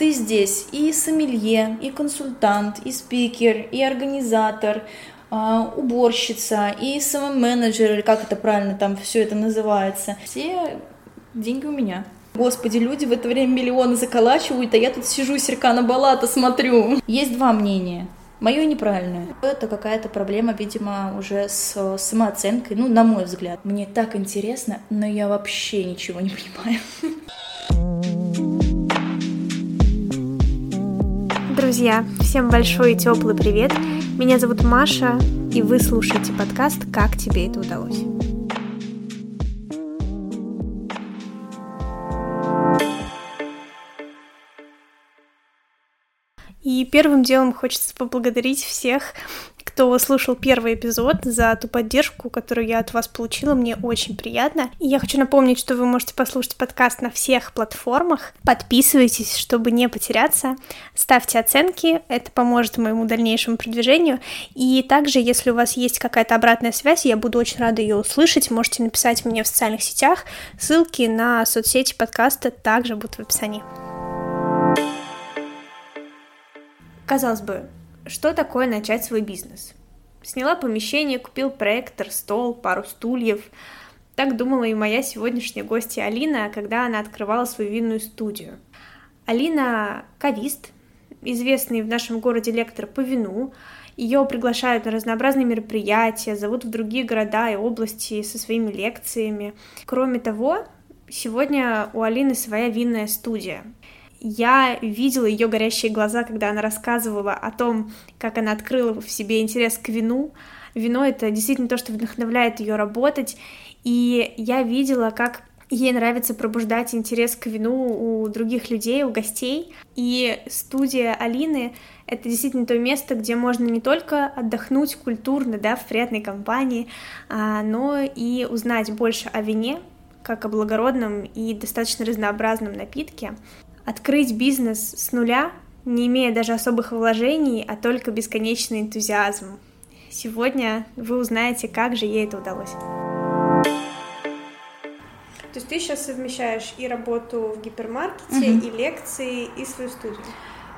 ты здесь и сомелье, и консультант, и спикер, и организатор, а, уборщица, и самоменеджер, или как это правильно там все это называется. Все деньги у меня. Господи, люди в это время миллионы заколачивают, а я тут сижу, Серкана Балата смотрю. Есть два мнения. Мое неправильное. Это какая-то проблема, видимо, уже с самооценкой, ну, на мой взгляд. Мне так интересно, но я вообще ничего не понимаю. Друзья, всем большой и теплый привет. Меня зовут Маша, и вы слушаете подкаст «Как тебе это удалось?». И первым делом хочется поблагодарить всех, кто слушал первый эпизод, за ту поддержку, которую я от вас получила. Мне очень приятно. И я хочу напомнить, что вы можете послушать подкаст на всех платформах. Подписывайтесь, чтобы не потеряться. Ставьте оценки, это поможет моему дальнейшему продвижению. И также, если у вас есть какая-то обратная связь, я буду очень рада ее услышать. Можете написать мне в социальных сетях. Ссылки на соцсети подкаста также будут в описании. Казалось бы, что такое начать свой бизнес? Сняла помещение, купил проектор, стол, пару стульев. Так думала и моя сегодняшняя гостья Алина, когда она открывала свою винную студию. Алина – кавист, известный в нашем городе лектор по вину. Ее приглашают на разнообразные мероприятия, зовут в другие города и области со своими лекциями. Кроме того, сегодня у Алины своя винная студия – я видела ее горящие глаза, когда она рассказывала о том, как она открыла в себе интерес к вину. Вино — это действительно то, что вдохновляет ее работать, и я видела, как ей нравится пробуждать интерес к вину у других людей, у гостей. И студия Алины — это действительно то место, где можно не только отдохнуть культурно, да, в приятной компании, а, но и узнать больше о вине, как о благородном и достаточно разнообразном напитке открыть бизнес с нуля, не имея даже особых вложений, а только бесконечный энтузиазм. Сегодня вы узнаете, как же ей это удалось. То есть ты сейчас совмещаешь и работу в гипермаркете, угу. и лекции, и свою студию?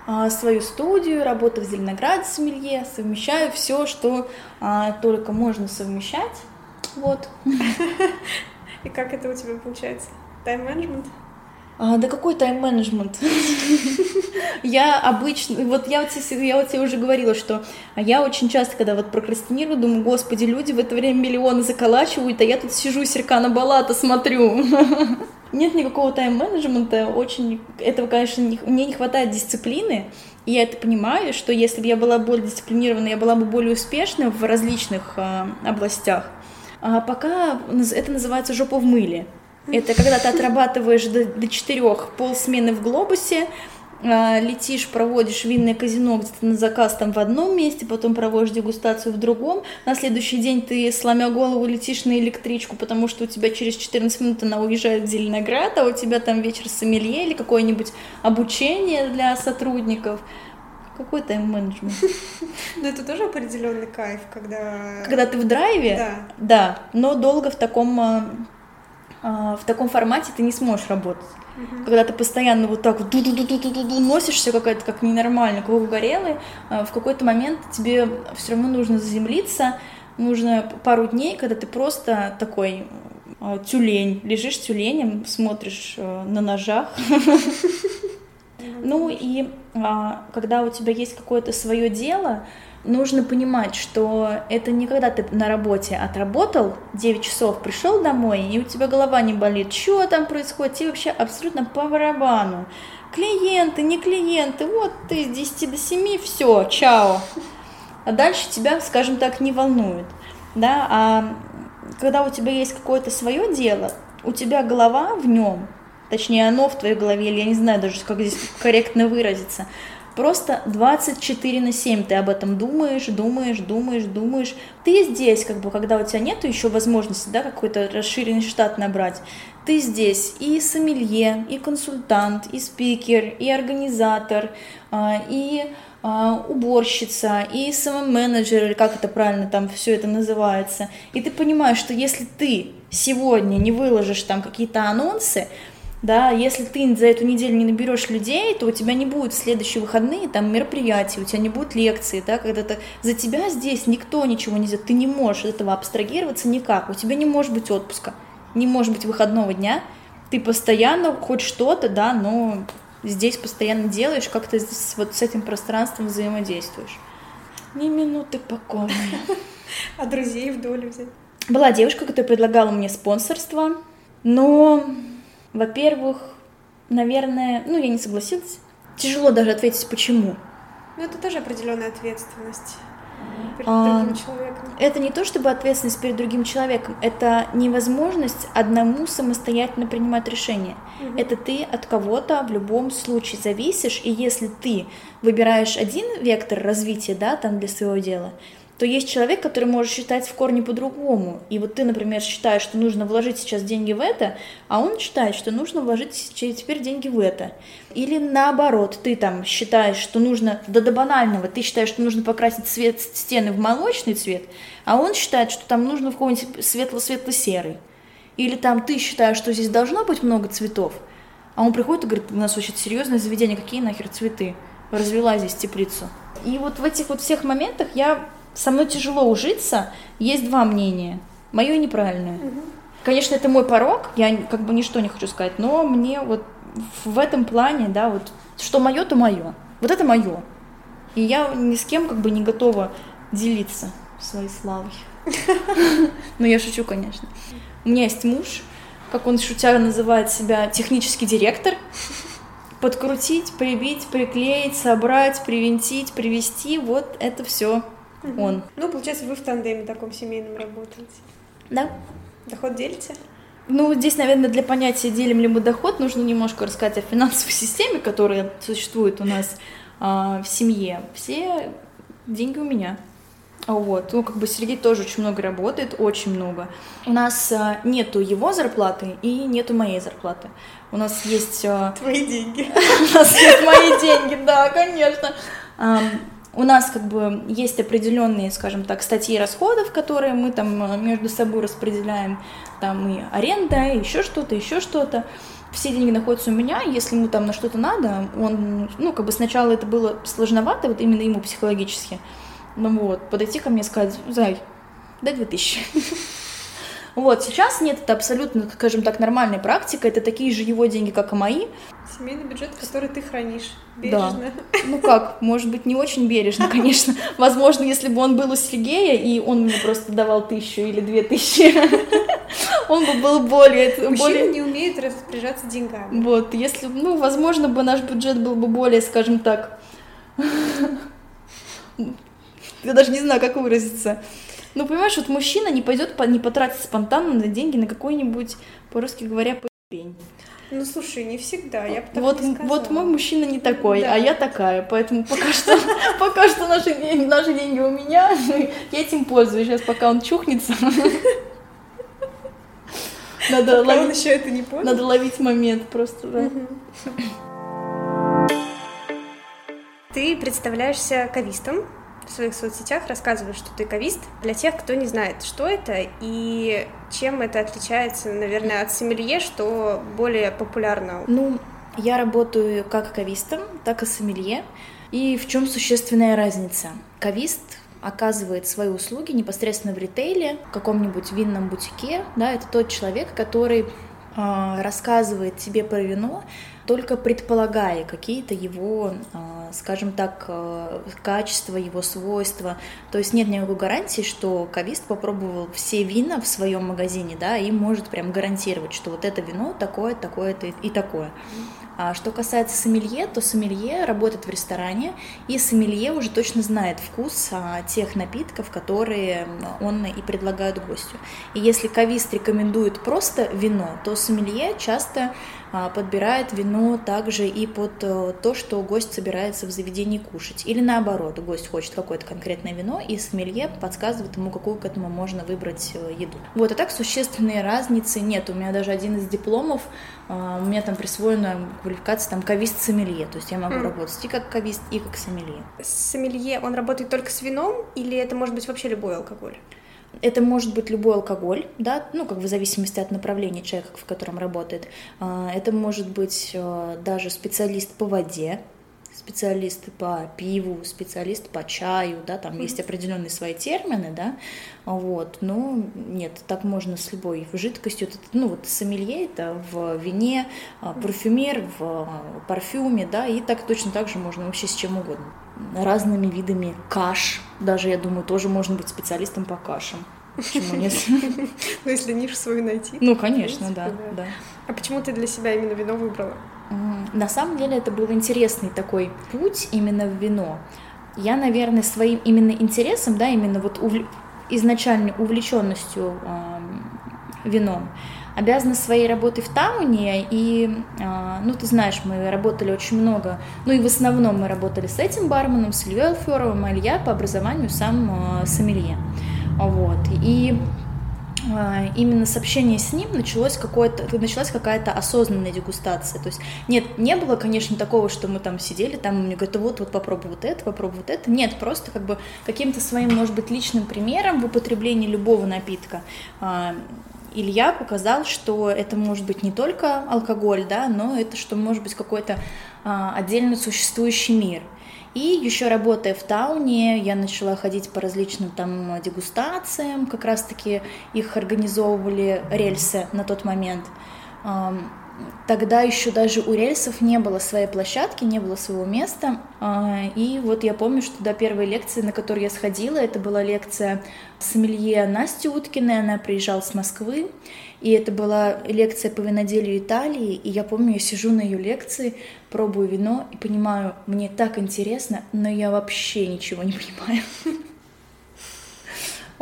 А, свою студию, работу в Зеленограде Сомелье, совмещаю все, что а, только можно совмещать. Вот. И как это у тебя получается? Тайм-менеджмент? А, да какой тайм-менеджмент? я обычно, вот я вот, я вот тебе уже говорила, что я очень часто, когда вот прокрастинирую, думаю, господи, люди в это время миллионы заколачивают, а я тут сижу, Серкана Балата смотрю. Нет никакого тайм-менеджмента, очень, этого, конечно, не, мне не хватает дисциплины, и я это понимаю, что если бы я была более дисциплинирована, я была бы более успешна в различных а, областях. А пока это называется жопа в мыле. Это когда ты отрабатываешь до, до четырех полсмены в глобусе, а, летишь, проводишь винное казино где-то на заказ там в одном месте, потом проводишь дегустацию в другом, на следующий день ты, сломя голову, летишь на электричку, потому что у тебя через 14 минут она уезжает в Зеленоград, а у тебя там вечер сомелье или какое-нибудь обучение для сотрудников. Какой тайм-менеджмент? Ну, это тоже определенный кайф, когда... Когда ты в драйве? Да. Да, но долго в таком а, в таком формате ты не сможешь работать. Uh-huh. Когда ты постоянно вот так вот носишься какая-то как ненормально, как угорелый, а, в какой-то момент тебе все равно нужно заземлиться, нужно пару дней, когда ты просто такой а, тюлень, лежишь тюленем, смотришь на ножах. Ну и когда у тебя есть какое-то свое дело, нужно понимать, что это не когда ты на работе отработал 9 часов, пришел домой, и у тебя голова не болит, что там происходит, тебе вообще абсолютно по барабану. Клиенты, не клиенты, вот ты с 10 до 7, все, чао. А дальше тебя, скажем так, не волнует. Да? А когда у тебя есть какое-то свое дело, у тебя голова в нем, точнее оно в твоей голове, или я не знаю даже, как здесь корректно выразиться, Просто 24 на 7 ты об этом думаешь, думаешь, думаешь, думаешь. Ты здесь, как бы, когда у тебя нет еще возможности, да, какой-то расширенный штат набрать, ты здесь и сомелье, и консультант, и спикер, и организатор, а, и а, уборщица, и самоменеджер, или как это правильно там все это называется. И ты понимаешь, что если ты сегодня не выложишь там какие-то анонсы, да, если ты за эту неделю не наберешь людей, то у тебя не будет в следующие выходные там мероприятий, у тебя не будет лекции, да, когда то за тебя здесь никто ничего не сделает, ты не можешь от этого абстрагироваться никак, у тебя не может быть отпуска, не может быть выходного дня, ты постоянно хоть что-то, да, но здесь постоянно делаешь, как ты вот с этим пространством взаимодействуешь. Ни минуты покоя. А друзей в долю взять? Была девушка, которая предлагала мне спонсорство, но во-первых, наверное, ну, я не согласилась. Тяжело даже ответить, почему. Ну, это тоже определенная ответственность перед а, другим человеком. Это не то чтобы ответственность перед другим человеком, это невозможность одному самостоятельно принимать решения. Угу. Это ты от кого-то в любом случае зависишь, и если ты выбираешь один вектор развития, да, там для своего дела, то есть человек, который может считать в корне по-другому. И вот ты, например, считаешь, что нужно вложить сейчас деньги в это, а он считает, что нужно вложить теперь деньги в это. Или наоборот, ты там считаешь, что нужно, да до банального, ты считаешь, что нужно покрасить цвет стены в молочный цвет, а он считает, что там нужно в какой-нибудь светло-светло-серый. Или там ты считаешь, что здесь должно быть много цветов, а он приходит и говорит, у нас очень серьезное заведение, какие нахер цветы? Развела здесь теплицу. И вот в этих вот всех моментах я со мной тяжело ужиться, есть два мнения. Мое неправильное. Угу. Конечно, это мой порог, я как бы ничто не хочу сказать, но мне вот в этом плане, да, вот что мое, то мое. Вот это мое. И я ни с кем как бы не готова делиться своей славой. Ну, я шучу, конечно. У меня есть муж, как он шутя называет себя, технический директор. Подкрутить, прибить, приклеить, собрать, привинтить, привести, вот это все угу. он. Ну, получается, вы в тандеме таком семейном работаете. Да. Доход делите? Ну, здесь, наверное, для понятия, делим ли мы доход, нужно немножко рассказать о финансовой системе, которая существует у нас э, в семье. Все деньги у меня. Вот, ну, как бы Сергей тоже очень много работает, очень много. У нас а, нету его зарплаты и нету моей зарплаты. У нас есть... А... Твои деньги. У нас есть мои деньги, да, конечно у нас как бы есть определенные, скажем так, статьи расходов, которые мы там э, между собой распределяем, там и аренда, и еще что-то, еще что-то. Все деньги находятся у меня, если ему там на что-то надо, он, ну, как бы сначала это было сложновато, вот именно ему психологически, ну вот, подойти ко мне и сказать, Зай, дай 2000. Вот, сейчас нет, это абсолютно, скажем так, нормальная практика, это такие же его деньги, как и мои. Семейный бюджет, который ты хранишь бережно. Да. Ну как, может быть, не очень бережно, конечно. Возможно, если бы он был у Сергея, и он мне просто давал тысячу или две тысячи, он бы был более... Мужчина более... не умеет распоряжаться деньгами. Вот, если, ну, возможно, бы наш бюджет был бы более, скажем так... Я даже не знаю, как выразиться ну, понимаешь, вот мужчина не пойдет, не потратит спонтанно на деньги на какой-нибудь, по-русски говоря, пень. Ну, слушай, не всегда, я бы так вот, не вот мой мужчина не такой, да. а я такая, поэтому пока что, пока что наши деньги, наши деньги у меня, я этим пользуюсь, сейчас пока он чухнется. Надо ловить, он еще это не понял. Надо ловить момент просто, да. Ты представляешься кавистом, в своих соцсетях рассказываешь, что ты кавист. Для тех, кто не знает, что это и чем это отличается, наверное, от сомелье, что более популярно. Ну, я работаю как кавистом, так и сомелье. И в чем существенная разница? Кавист оказывает свои услуги непосредственно в ритейле, в каком-нибудь винном бутике, да, это тот человек, который э, рассказывает тебе про вино, только предполагая какие-то его, а, скажем так, а, качества, его свойства. То есть нет никакой гарантии, что кавист попробовал все вина в своем магазине, да, и может прям гарантировать, что вот это вино такое, такое и такое. А что касается сомелье, то сомелье работает в ресторане, и сомелье уже точно знает вкус а, тех напитков, которые он и предлагает гостю. И если кавист рекомендует просто вино, то сомелье часто подбирает вино также и под э, то, что гость собирается в заведении кушать. Или наоборот, гость хочет какое-то конкретное вино, и сомелье подсказывает ему, какую к этому можно выбрать э, еду. Вот, а так существенной разницы нет. У меня даже один из дипломов, а, у меня там присвоена квалификация там кавист-сомелье, то есть я могу mm. работать и как кавист, и как сомелье. Сомелье, он работает только с вином, или это может быть вообще любой алкоголь? Это может быть любой алкоголь, да, ну, как бы в зависимости от направления человека, в котором работает. А, это может быть э, даже специалист по воде, специалисты по пиву, специалист по чаю, да, там mm-hmm. есть определенные свои термины, да, вот, но нет, так можно с любой жидкостью, ну, вот сомелье это в вине, а, парфюмер в а, парфюме, да, и так точно так же можно вообще с чем угодно. Разными видами каш, даже, я думаю, тоже можно быть специалистом по кашам. Почему нет? Ну, если нишу свою найти. Ну, конечно, да, да. А почему ты для себя именно вино выбрала? На самом деле это был интересный такой путь именно в вино. Я, наверное, своим именно интересом, да, именно вот увл... изначальной увлеченностью э, вином, обязана своей работой в Тауне, и, э, ну, ты знаешь, мы работали очень много, ну, и в основном мы работали с этим барменом, с Ильей Алферовым, а Илья по образованию сам э, сомелье, вот, и а, именно с общения с ним началось какое-то, началась какая-то осознанная дегустация. То есть нет, не было, конечно, такого, что мы там сидели, там мне говорят, вот, вот попробуй вот это, попробуй вот это. Нет, просто как бы каким-то своим, может быть, личным примером в употреблении любого напитка а, Илья показал, что это может быть не только алкоголь, да, но это что может быть какой-то а, отдельно существующий мир. И еще работая в Тауне, я начала ходить по различным там дегустациям, как раз-таки их организовывали рельсы на тот момент. Тогда еще даже у рельсов не было своей площадки, не было своего места. А, и вот я помню, что до первой лекции, на которую я сходила, это была лекция сомелье Насти Уткиной, она приезжала с Москвы, и это была лекция по виноделию Италии, и я помню, я сижу на ее лекции, пробую вино и понимаю, мне так интересно, но я вообще ничего не понимаю.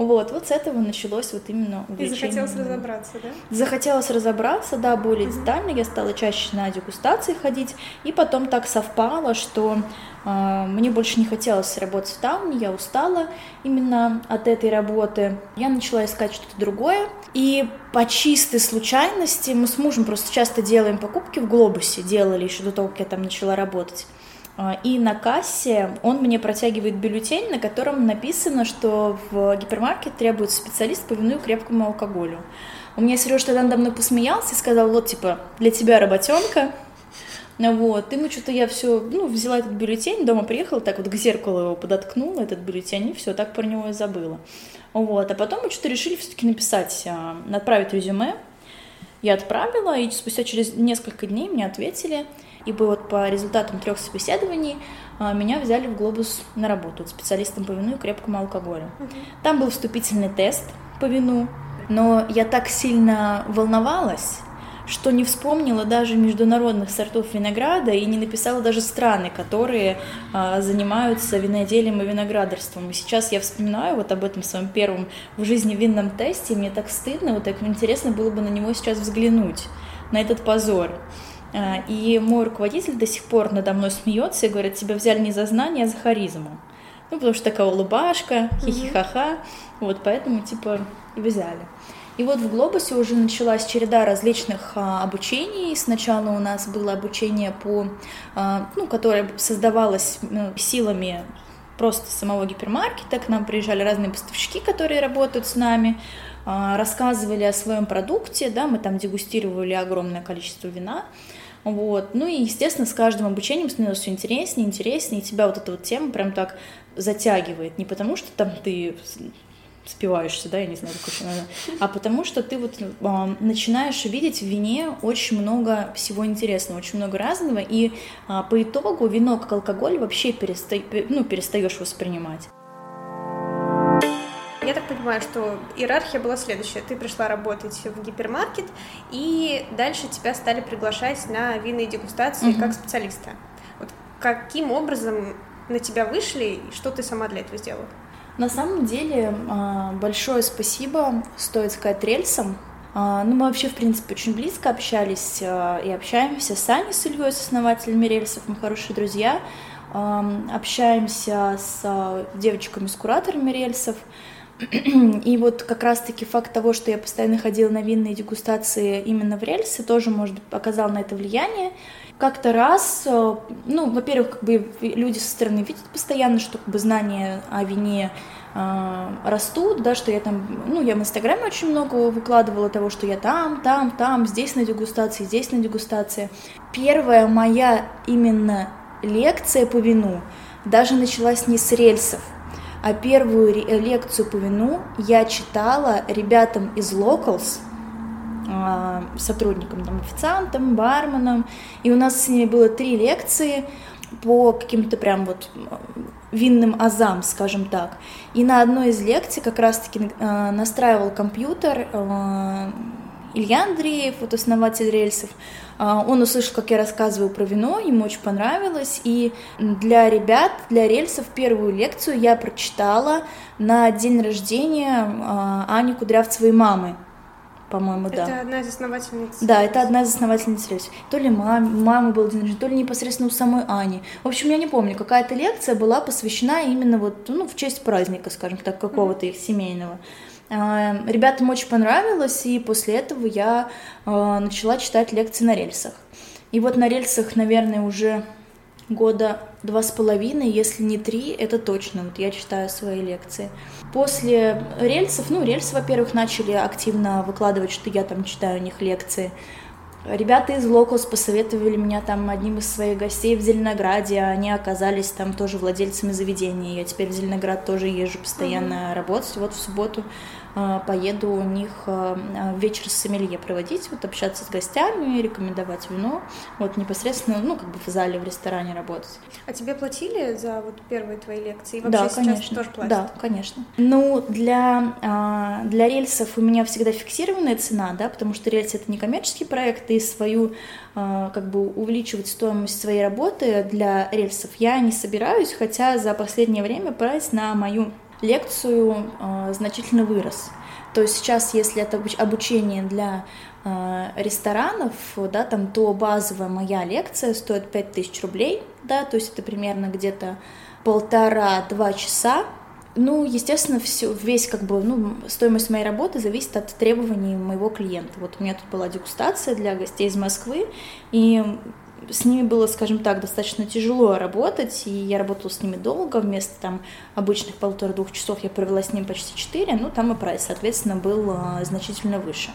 Вот, вот с этого началось вот именно увлечение. И захотелось разобраться, да? Захотелось разобраться, да, более угу. детально. Я стала чаще на дегустации ходить, и потом так совпало, что э, мне больше не хотелось работать в тауне, я устала именно от этой работы. Я начала искать что-то другое, и по чистой случайности мы с мужем просто часто делаем покупки в Глобусе, делали еще до того, как я там начала работать. А, и на кассе он мне протягивает бюллетень, на котором написано, что в гипермаркет требуется специалист по вину и крепкому алкоголю. У меня Сереж тогда надо мной посмеялся и сказал, вот, типа, для тебя работенка, вот, и мы что-то я все, ну, взяла этот бюллетень, дома приехала, так вот к зеркалу его подоткнула, этот бюллетень, и все, так про него и забыла. Вот, а потом мы что-то решили все-таки написать, а, отправить резюме. Я отправила, и спустя через несколько дней мне ответили, и вот по результатам трех собеседований а, меня взяли в «Глобус» на работу специалистом по вину и крепкому алкоголю. Угу. Там был вступительный тест по вину, но я так сильно волновалась, что не вспомнила даже международных сортов винограда и не написала даже страны, которые а, занимаются виноделием и виноградарством. И сейчас я вспоминаю вот об этом своем первом в жизни винном тесте, и мне так стыдно, вот так интересно было бы на него сейчас взглянуть, на этот позор. А, и мой руководитель до сих пор надо мной смеется и говорит, тебя взяли не за знание, а за харизму. Ну, потому что такая улыбашка, хихихаха, вот поэтому, типа, и взяли. И вот в Глобусе уже началась череда различных а, обучений. Сначала у нас было обучение по, а, ну, которое создавалось ну, силами просто самого гипермаркета. К нам приезжали разные поставщики, которые работают с нами. А, рассказывали о своем продукте, да, мы там дегустировали огромное количество вина, вот. Ну и, естественно, с каждым обучением становилось все интереснее, интереснее, и тебя вот эта вот тема прям так затягивает. Не потому, что там ты спиваешься, да, я не знаю, как это а потому что ты вот э, начинаешь видеть в вине очень много всего интересного, очень много разного, и э, по итогу вино как алкоголь вообще переста... ну, перестаешь воспринимать. Я так понимаю, что иерархия была следующая. Ты пришла работать в гипермаркет, и дальше тебя стали приглашать на винные дегустации угу. как специалиста. Вот каким образом на тебя вышли, и что ты сама для этого сделала? На самом деле, а, большое спасибо стоит сказать рельсам. А, ну, мы вообще, в принципе, очень близко общались а, и общаемся с Аней, с Ильей, с основателями рельсов, мы хорошие друзья. Общаемся с девочками, с кураторами рельсов. И вот как раз-таки факт того, что я постоянно ходила на винные дегустации именно в рельсы, тоже, может оказал на это влияние. Как-то раз, э, ну, во-первых, как бы люди со стороны видят постоянно, что как бы знания о вине э, растут, да, что я там, ну, я в Инстаграме очень много выкладывала того, что я там, там, там, здесь на дегустации, здесь на дегустации. Первая моя именно лекция по вину даже началась не с рельсов, а первую лекцию по вину я читала ребятам из Locals, а, сотрудникам, там, официантам, барменам, и у нас с ними было три лекции по каким-то прям вот винным азам, скажем так. И на одной из лекций как раз-таки э, настраивал компьютер э, Илья Андреев, вот основатель рельсов, он услышал, как я рассказываю про вино, ему очень понравилось, и для ребят, для рельсов первую лекцию я прочитала на день рождения а, Ани Кудрявцевой мамы по-моему, да. Это одна из основательниц. Да, это одна из основательниц рельсов. То ли мам, мамы был день рождения, то ли непосредственно у самой Ани. В общем, я не помню, какая-то лекция была посвящена именно вот, ну, в честь праздника, скажем так, какого-то их семейного. А, ребятам очень понравилось, и после этого я а, начала читать лекции на рельсах. И вот на рельсах, наверное, уже года два с половиной, если не три, это точно, вот я читаю свои лекции. После рельсов, ну, рельсы, во-первых, начали активно выкладывать, что я там читаю у них лекции. Ребята из Локус посоветовали меня там одним из своих гостей в Зеленограде, они оказались там тоже владельцами заведения. Я теперь в Зеленоград тоже езжу постоянно mm-hmm. работать. Вот в субботу а, поеду у них а, а, вечер с сомелье проводить, вот общаться с гостями, рекомендовать вино, вот непосредственно, ну, как бы в зале, в ресторане работать. А тебе платили за вот первые твои лекции? И вообще да, сейчас конечно. тоже платят? Да, конечно. Ну, для, для рельсов у меня всегда фиксированная цена, да, потому что рельсы — это не коммерческий проект, и свою как бы увеличивать стоимость своей работы для рельсов я не собираюсь, хотя за последнее время прайс на мою лекцию э, значительно вырос. То есть сейчас, если это обучение для э, ресторанов, да, там, то базовая моя лекция стоит 5000 рублей, да, то есть это примерно где-то полтора-два часа. Ну, естественно, все, весь как бы, ну, стоимость моей работы зависит от требований моего клиента. Вот у меня тут была дегустация для гостей из Москвы, и с ними было, скажем так, достаточно тяжело работать, и я работала с ними долго, вместо там обычных полутора-двух часов я провела с ним почти четыре, ну там и прайс, соответственно, был а, значительно выше.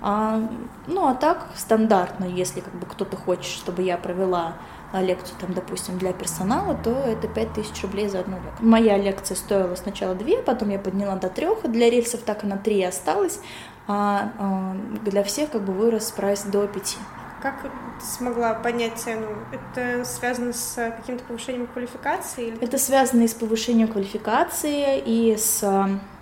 А, ну а так стандартно, если как бы кто-то хочет, чтобы я провела а, лекцию, там, допустим, для персонала, то это 5000 рублей за одну лекцию. Моя лекция стоила сначала 2, потом я подняла до 3, для рельсов так и на 3 осталось, а, а для всех как бы вырос прайс до 5. Как ты смогла поднять цену? Это связано с каким-то повышением квалификации? Или... Это связано и с повышением квалификации, и с,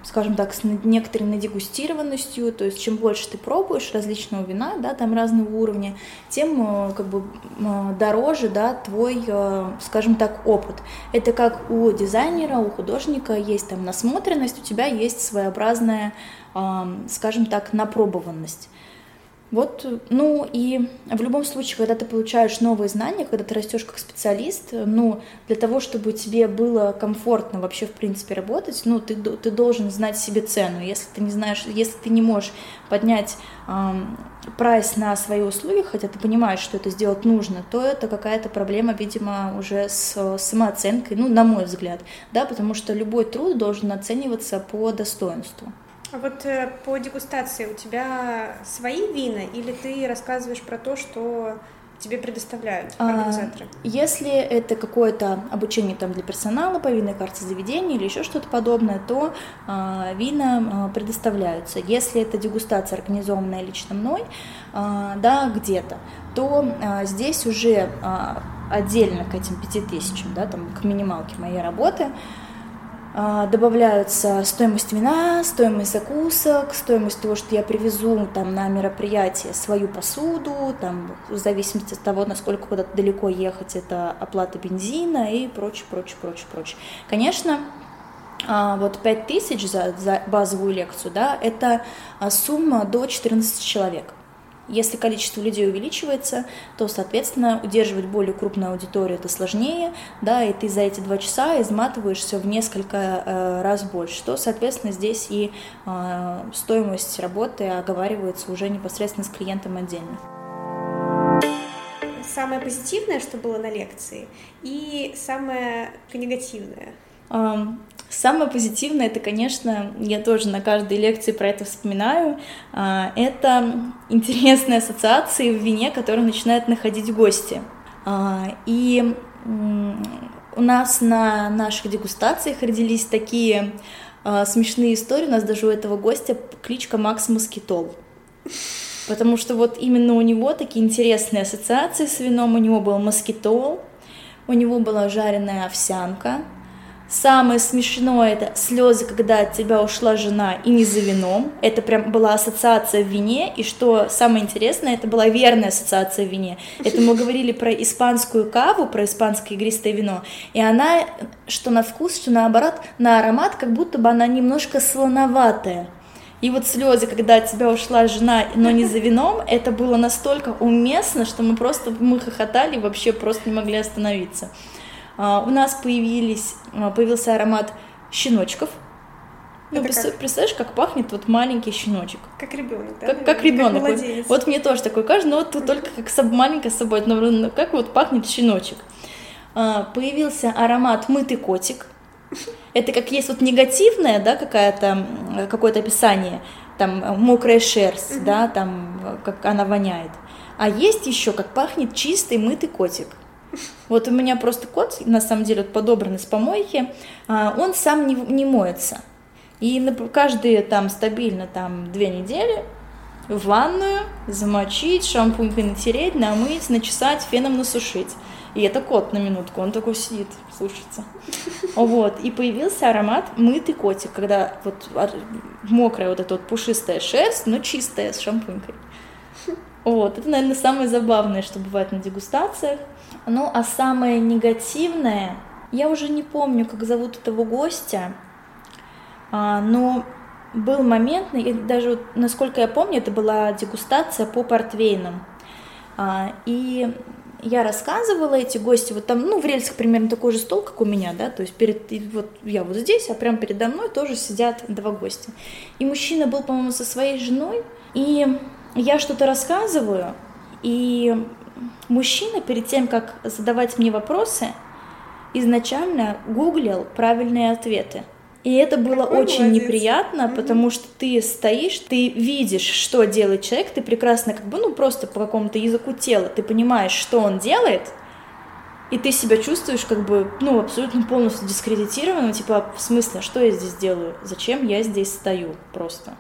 скажем так, с некоторой надегустированностью. То есть чем больше ты пробуешь различного вина, да, там разного уровня, тем э, как бы дороже, да, твой, э, скажем так, опыт. Это как у дизайнера, у художника есть там насмотренность, у тебя есть своеобразная, скажем так, напробованность. Вот, ну и в любом случае, когда ты получаешь новые знания, когда ты растешь как специалист, ну, для того, чтобы тебе было комфортно вообще, в принципе, работать, ну, ты, ты должен знать себе цену. Если ты не знаешь, если ты не можешь поднять эм, прайс на свои услуги, хотя ты понимаешь, что это сделать нужно, то это какая-то проблема, видимо, уже с самооценкой, ну, на мой взгляд, да, потому что любой труд должен оцениваться по достоинству. А вот э, по дегустации у тебя свои вина или ты рассказываешь про то, что тебе предоставляют а, организаторы? А, если это какое-то обучение там для персонала по винной карте заведения или еще что-то подобное, то а, вина а, предоставляются. Если это дегустация, организованная лично мной, а, да, где-то, то а, здесь уже а, отдельно к этим пяти тысячам, да, там, к минималке моей работы, добавляются стоимость вина, стоимость закусок, стоимость того, что я привезу там на мероприятие свою посуду, там в зависимости от того, насколько куда-то далеко ехать, это оплата бензина и прочее, прочее, прочее, прочее. Конечно, а, вот 5 тысяч за, за базовую лекцию, да, это а, сумма до 14 человек. Если количество людей увеличивается, то, соответственно, удерживать более крупную аудиторию это сложнее, да, и ты за эти два часа изматываешься в несколько э, раз больше, то, соответственно, здесь и э, стоимость работы оговаривается уже непосредственно с клиентом отдельно. Самое позитивное, что было на лекции, и самое негативное. Самое позитивное, это, конечно, я тоже на каждой лекции про это вспоминаю, а, это интересные ассоциации в вине, которые начинают находить гости. А, и у нас на наших дегустациях родились такие а, смешные истории. У нас даже у этого гостя кличка Макс Москитол. Потому что вот именно у него такие интересные ассоциации с вином. У него был москитол, у него была жареная овсянка, Самое смешное это слезы, когда от тебя ушла жена и не за вином. Это прям была ассоциация в вине. И что самое интересное, это была верная ассоциация в вине. Это мы говорили про испанскую каву, про испанское игристое вино. И она, что на вкус, что наоборот, на аромат, как будто бы она немножко слоноватая. И вот слезы, когда от тебя ушла жена, но не за вином, это было настолько уместно, что мы просто мы хохотали, вообще просто не могли остановиться. А, у нас появились, а, появился аромат щеночков. Ну, как? представляешь, как пахнет вот маленький щеночек. Как ребенок, да? Как, как ребенок. Как вот, вот мне тоже такой кажется, но вот тут только как соб, маленькая собой, но как вот пахнет щеночек. А, появился аромат мытый котик. Это как есть вот негативное, да, какая-то, какое-то описание, там мокрая шерсть, да, там как она воняет. А есть еще, как пахнет чистый мытый котик. Вот у меня просто кот, на самом деле, вот подобранный с помойки, а, он сам не, не моется. И каждые там стабильно там две недели в ванную замочить, шампунькой натереть, намыть, начесать, феном насушить. И это кот на минутку, он такой сидит, слушается. Вот, и появился аромат мытый котик, когда вот мокрая вот эта вот пушистая шерсть, но чистая с шампунькой. Вот, это, наверное, самое забавное, что бывает на дегустациях. Ну, а самое негативное, я уже не помню, как зовут этого гостя, а, но был момент, даже вот, насколько я помню, это была дегустация по портвейнам. А, и я рассказывала эти гости, вот там, ну, в рельсах примерно такой же стол, как у меня, да, то есть перед, вот я вот здесь, а прямо передо мной тоже сидят два гостя. И мужчина был, по-моему, со своей женой, и я что-то рассказываю, и мужчина перед тем, как задавать мне вопросы, изначально гуглил правильные ответы. И это было Какой очень молодец. неприятно, mm-hmm. потому что ты стоишь, ты видишь, что делает человек, ты прекрасно как бы, ну, просто по какому-то языку тела, ты понимаешь, что он делает, и ты себя чувствуешь как бы, ну, абсолютно полностью дискредитированным, типа, в смысле, что я здесь делаю, зачем я здесь стою просто.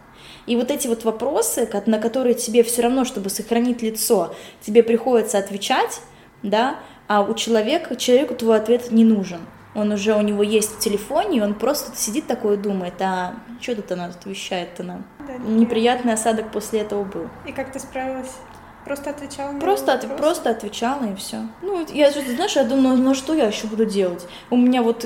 И вот эти вот вопросы, на которые тебе все равно, чтобы сохранить лицо, тебе приходится отвечать, да, а у человека, человеку твой ответ не нужен. Он уже у него есть в телефоне, и он просто сидит такой и думает, а что тут она тут вещает-то нам? Да, Неприятный осадок после этого был. И как ты справилась? Просто отвечала на просто, от, просто отвечала и все. Ну, я же, знаешь, я думаю, ну что я еще буду делать? У меня вот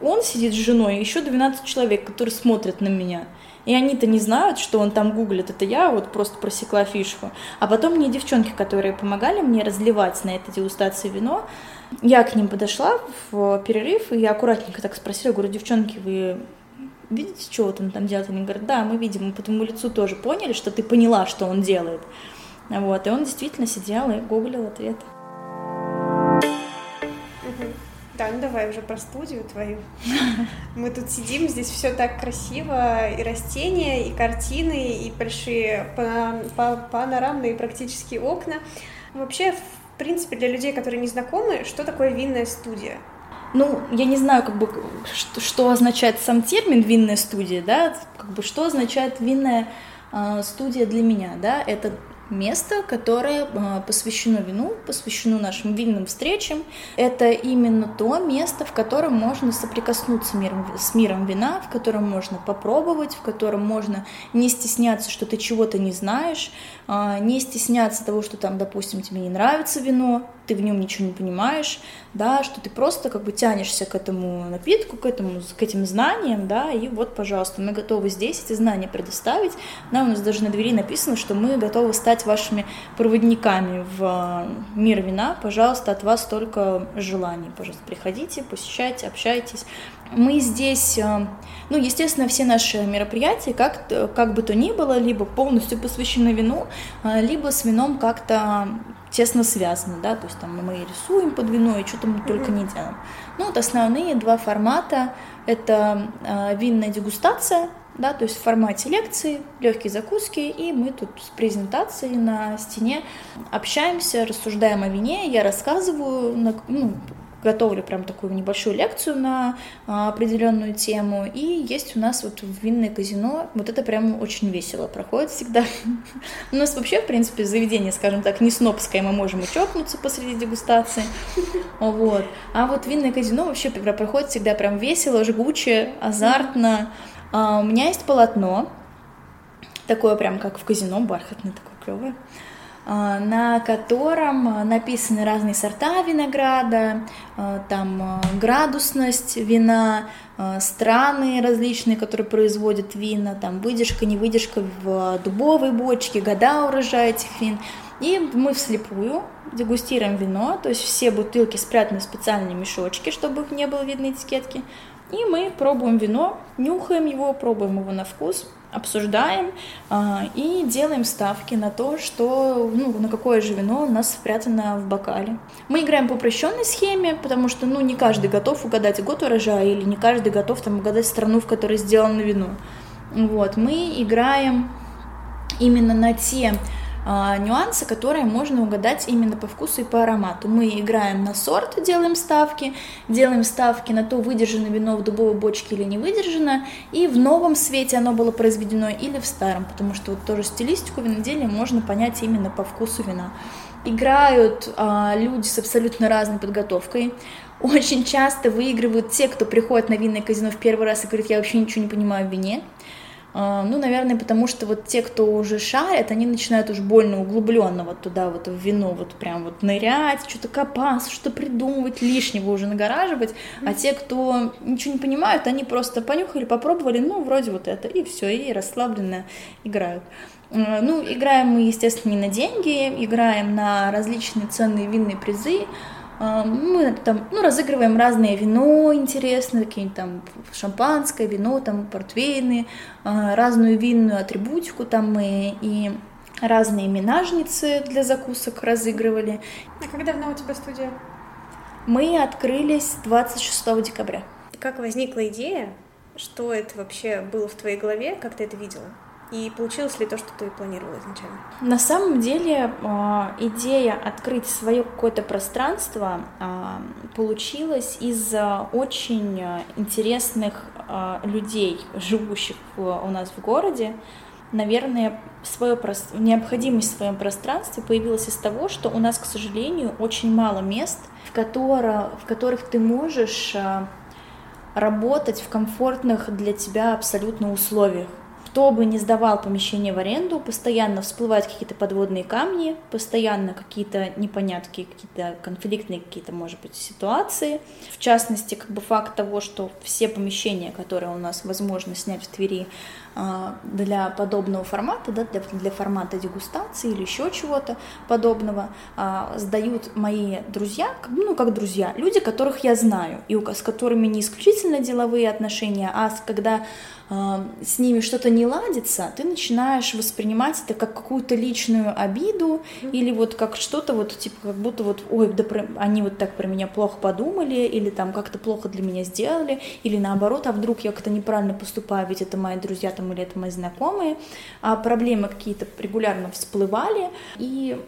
он сидит с женой, еще 12 человек, которые смотрят на меня. И они-то не знают, что он там гуглит, это я вот просто просекла фишку. А потом мне девчонки, которые помогали мне разливать на этой дегустации вино, я к ним подошла в перерыв, и я аккуратненько так спросила, говорю, девчонки, вы видите, что вот он там делает? Они говорят, да, мы видим, мы по твоему лицу тоже поняли, что ты поняла, что он делает. Вот, и он действительно сидел и гуглил ответы. Да, ну давай уже про студию твою. Мы тут сидим, здесь все так красиво, и растения, и картины, и большие панорамные практически окна. Вообще, в принципе, для людей, которые не знакомы, что такое винная студия? Ну, я не знаю, как бы, что, что означает сам термин винная студия, да, как бы, что означает винная э, студия для меня, да, это место, которое а, посвящено вину, посвящено нашим винным встречам. Это именно то место, в котором можно соприкоснуться миром, с миром вина, в котором можно попробовать, в котором можно не стесняться, что ты чего-то не знаешь, а, не стесняться того, что там, допустим, тебе не нравится вино, ты в нем ничего не понимаешь, да, что ты просто как бы тянешься к этому напитку, к, этому, к этим знаниям, да, и вот, пожалуйста, мы готовы здесь эти знания предоставить. Да, у нас даже на двери написано, что мы готовы стать стать вашими проводниками в мир вина, пожалуйста, от вас только желаний. Пожалуйста, приходите, посещайте, общайтесь. Мы здесь, э, ну, естественно, все наши мероприятия, как, как бы то ни было, либо полностью посвящены вину, э, либо с вином как-то тесно связаны, да, то есть там мы рисуем под вино и что-то мы только не делаем. Ну, вот основные два формата — это э, винная дегустация, да, то есть в формате лекции, легкие закуски, и мы тут с презентацией на стене общаемся, рассуждаем о вине, я рассказываю, ну, готовлю прям такую небольшую лекцию на а, определенную тему, и есть у нас вот винное казино, вот это прям очень весело проходит всегда. У нас вообще, в принципе, заведение, скажем так, не снобское, мы можем и чокнуться посреди дегустации, вот. А вот винное казино вообще проходит всегда прям весело, жгуче, азартно. А, у меня есть полотно, такое прям как в казино, бархатное такое клевое. А, на котором написаны разные сорта винограда, а, там градусность вина, страны различные, которые производят вина, там выдержка, не выдержка в дубовой бочке, года урожая этих вин. И мы вслепую дегустируем вино, то есть все бутылки спрятаны в специальные мешочки, чтобы их не было видно этикетки. И мы пробуем вино, нюхаем его, пробуем его на вкус, обсуждаем а, и делаем ставки на то, что, ну, на какое же вино у нас спрятано в бокале. Мы играем по упрощенной схеме, потому что, ну, не каждый готов угадать год урожая или не каждый готов там угадать страну, в которой сделано вино. Вот, мы играем именно на те нюансы, которые можно угадать именно по вкусу и по аромату. Мы играем на сорт, делаем ставки, делаем ставки на то, выдержано вино в дубовой бочке или не выдержано, и в новом свете оно было произведено или в старом, потому что вот тоже стилистику виноделия можно понять именно по вкусу вина. Играют а, люди с абсолютно разной подготовкой. Очень часто выигрывают те, кто приходит на винное казино в первый раз и говорит, я вообще ничего не понимаю в вине. А, ну, наверное, потому что вот те, кто уже шарят, они начинают уж больно углубленно вот туда вот в вино вот прям вот нырять, что-то копаться, что придумывать, лишнего уже нагораживать, а те, кто ничего не понимают, они просто понюхали, попробовали, ну, вроде вот это, и все, и расслабленно играют. А, ну, играем мы, естественно, не на деньги, играем на различные ценные винные призы, мы там, ну, разыгрываем разное вино интересное, какие-нибудь там шампанское, вино, там, портвейны, а, разную винную атрибутику там мы и разные минажницы для закусок разыгрывали. А как давно у тебя студия? Мы открылись 26 декабря. Как возникла идея? Что это вообще было в твоей голове? Как ты это видела? И получилось ли то, что ты планировала изначально? На самом деле а, идея открыть свое какое-то пространство а, получилась из очень интересных а, людей, живущих у нас в городе. Наверное, свое необходимость в своем пространстве появилась из того, что у нас, к сожалению, очень мало мест, в, которых, в которых ты можешь работать в комфортных для тебя абсолютно условиях кто бы не сдавал помещение в аренду, постоянно всплывают какие-то подводные камни, постоянно какие-то непонятки, какие-то конфликтные какие-то, может быть, ситуации. В частности, как бы факт того, что все помещения, которые у нас возможно снять в Твери, для подобного формата, да, для, для формата дегустации или еще чего-то подобного, а, сдают мои друзья, ну, как друзья, люди, которых я знаю, и с которыми не исключительно деловые отношения, а когда а, с ними что-то не ладится, ты начинаешь воспринимать это как какую-то личную обиду или вот как что-то вот типа как будто вот ой да про, они вот так про меня плохо подумали или там как-то плохо для меня сделали или наоборот а вдруг я как-то неправильно поступаю ведь это мои друзья там или это мои знакомые а проблемы какие-то регулярно всплывали и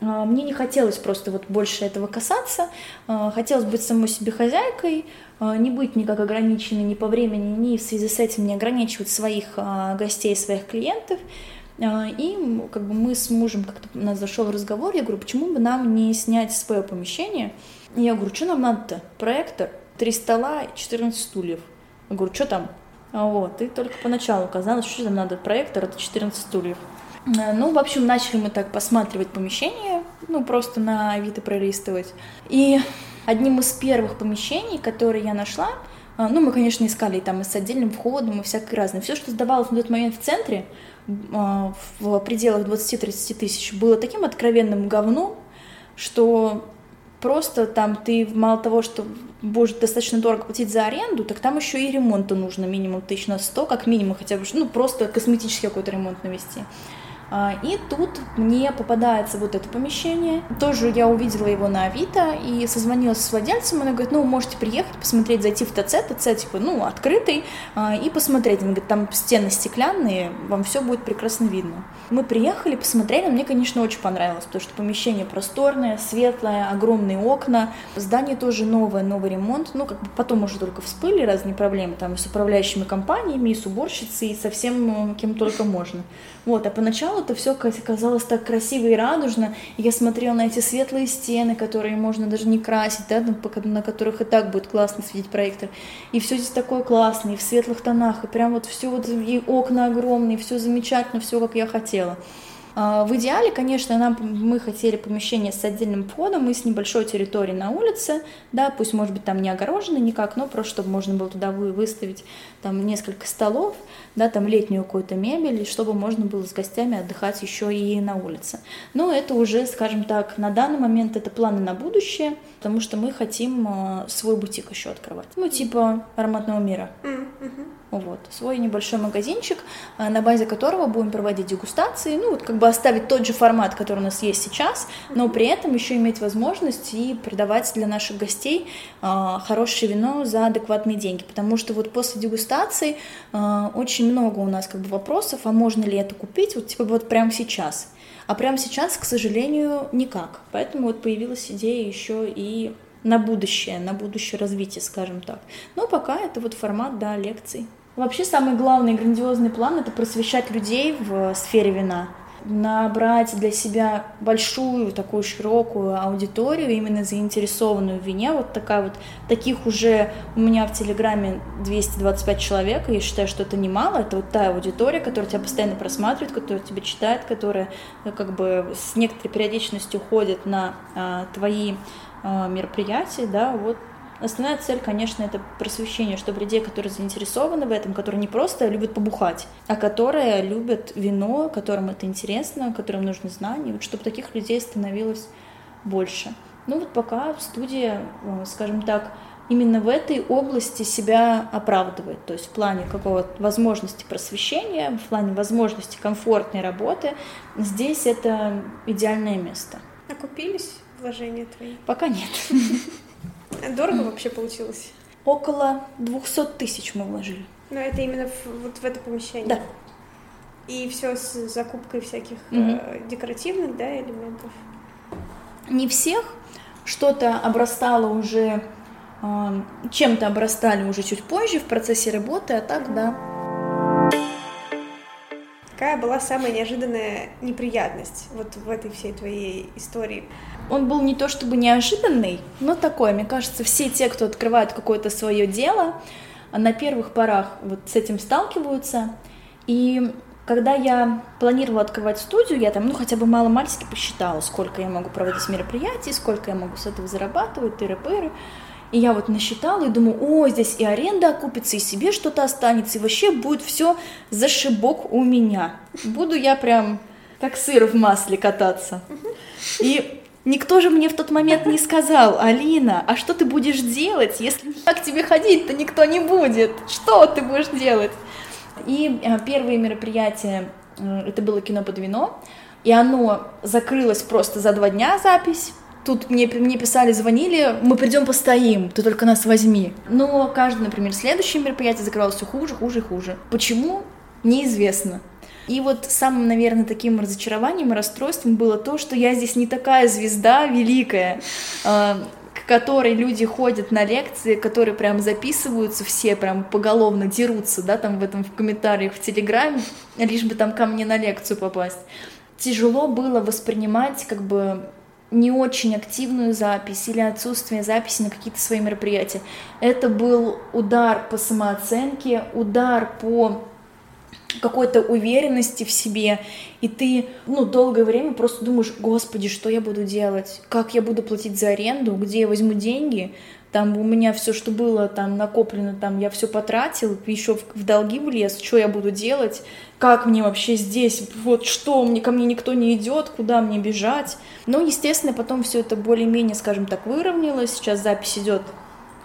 а, мне не хотелось просто вот больше этого касаться, а, хотелось быть самой себе хозяйкой, не быть никак ограниченной ни по времени, ни в связи с этим не ограничивать своих гостей, своих клиентов. И как бы мы с мужем как-то у нас зашел разговор, я говорю, почему бы нам не снять свое помещение? И я говорю, что нам надо-то? Проектор, три стола, 14 стульев. Я говорю, что там? Вот, и только поначалу казалось, что нам надо проектор, это 14 стульев. Э, ну, в общем, начали мы так посматривать помещение, ну, просто на Авито пролистывать. И одним из первых помещений, которые я нашла, А, ну, мы, конечно, искали там и с отдельным входом, и всякое разное. Все, что сдавалось на тот момент в центре, а, в пределах 20-30 тысяч, было таким откровенным говном, что просто там ты мало того, что будешь достаточно дорого платить за аренду, так там еще и ремонту нужно минимум тысяч на сто, как минимум хотя бы, ну просто косметический какой-то ремонт навести. А, и тут мне попадается вот это помещение. Тоже я увидела его на Авито и созвонилась с владельцем. Она говорит, ну, можете приехать, посмотреть, зайти в ТЦ. ТЦ, типа, ну, открытый, а, и посмотреть. Она говорит, там стены стеклянные, вам все будет прекрасно видно. Мы приехали, посмотрели, мне, конечно, очень понравилось, потому что помещение просторное, светлое, огромные окна. Здание тоже новое, новый ремонт. Ну, как бы потом уже только всплыли разные проблемы, там, с управляющими компаниями, и с уборщицей, и со всем, кем только можно. Вот, а поначалу это все казалось так красиво и радужно. Я смотрела на эти светлые стены, которые можно даже не красить, да, на которых и так будет классно светить проектор. И все здесь такое классное, и в светлых тонах, и прям вот все вот, и окна огромные, все замечательно, все как я хотела. А, в идеале, конечно, нам, мы хотели помещение с отдельным входом и с небольшой территорией на улице, да, пусть, может быть, там не огорожено никак, но просто, чтобы можно было туда выставить там несколько столов, да, там летнюю какую-то мебель, чтобы можно было с гостями отдыхать еще и на улице. Но это уже, скажем так, на данный момент это планы на будущее, потому что мы хотим а, свой бутик еще открывать. Ну, типа ароматного мира. Mm-hmm. Вот, свой небольшой магазинчик, а, на базе которого будем проводить дегустации, ну, вот как бы оставить тот же формат, который у нас есть сейчас, но при этом еще иметь возможность и продавать для наших гостей э, хорошее вино за адекватные деньги, потому что вот после дегустации э, очень много у нас как бы вопросов, а можно ли это купить, вот типа вот прямо сейчас. А прямо сейчас, к сожалению, никак. Поэтому вот появилась идея еще и на будущее, на будущее развитие, скажем так. Но пока это вот формат, да, лекций. Вообще самый главный грандиозный план — это просвещать людей в сфере вина, набрать для себя большую, такую широкую аудиторию, именно заинтересованную в вине. Вот такая вот, таких уже у меня в Телеграме 225 человек, и я считаю, что это немало. Это вот та аудитория, которая тебя постоянно просматривает, которая тебя читает, которая э, как бы с некоторой периодичностью ходит на а, твои мероприятий, да, вот Основная цель, конечно, это просвещение, чтобы людей, которые заинтересованы в этом, которые не просто любят побухать, а которые любят вино, которым это интересно, которым нужны знания, вот чтобы таких людей становилось больше. Ну вот пока в студии, э, скажем так, именно в этой области себя оправдывает, то есть в плане какого-то возможности просвещения, в плане возможности комфортной работы, здесь это идеальное место. Окупились? Вложения твои? Пока нет. Дорого вообще получилось? Около 200 тысяч мы вложили. Но это именно в, вот в это помещение? Да. И все с закупкой всяких э, декоративных да, элементов? Не всех. Что-то обрастало уже, э, чем-то обрастали уже чуть позже в процессе работы, а так, да. Какая была самая неожиданная неприятность вот в этой всей твоей истории? Он был не то чтобы неожиданный, но такой. Мне кажется, все те, кто открывают какое-то свое дело, на первых порах вот с этим сталкиваются. И когда я планировала открывать студию, я там, ну, хотя бы мало-мальски посчитала, сколько я могу проводить мероприятий, сколько я могу с этого зарабатывать, тыры-пыры. И я вот насчитала и думаю, о, здесь и аренда окупится, и себе что-то останется, и вообще будет все зашибок у меня. Буду я прям как сыр в масле кататься. И никто же мне в тот момент не сказал, Алина, а что ты будешь делать, если к тебе ходить-то никто не будет? Что ты будешь делать? И э, первые мероприятия, это было кино под вино, и оно закрылось просто за два дня запись, Тут мне, мне писали, звонили, мы придем постоим, ты только нас возьми. Но каждое, например, следующее мероприятие закрывалось все хуже, хуже и хуже. Почему? Неизвестно. И вот самым, наверное, таким разочарованием и расстройством было то, что я здесь не такая звезда великая, э, к которой люди ходят на лекции, которые прям записываются все, прям поголовно дерутся, да, там в этом в комментариях в Телеграме, лишь бы там ко мне на лекцию попасть. Тяжело было воспринимать как бы не очень активную запись или отсутствие записи на какие-то свои мероприятия. Это был удар по самооценке, удар по какой-то уверенности в себе, и ты, ну, долгое время просто думаешь, господи, что я буду делать, как я буду платить за аренду, где я возьму деньги, там у меня все, что было там накоплено, там я все потратил, еще в, в долги влез, что я буду делать, как мне вообще здесь, вот что, мне ко мне никто не идет, куда мне бежать. Ну, естественно, потом все это более-менее, скажем так, выровнялось, сейчас запись идет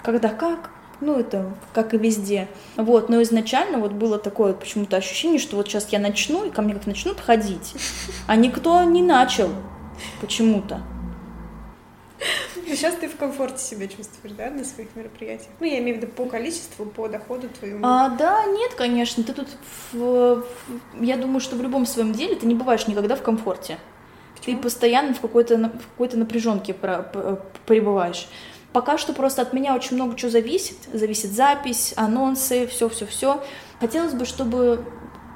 когда как, ну, это как и везде. Вот, но изначально вот было такое почему-то ощущение, что вот сейчас я начну, и ко мне как начнут ходить, а никто не начал почему-то. Сейчас ты в комфорте себя чувствуешь, да, на своих мероприятиях? Ну, я имею в виду по количеству, по доходу твоему. А, да, нет, конечно. Ты тут, в, в, я думаю, что в любом своем деле ты не бываешь никогда в комфорте. Почему? Ты постоянно в какой-то в какой-то напряженке пребываешь. Пока что просто от меня очень много чего зависит. Зависит запись, анонсы, все-все-все. Хотелось бы, чтобы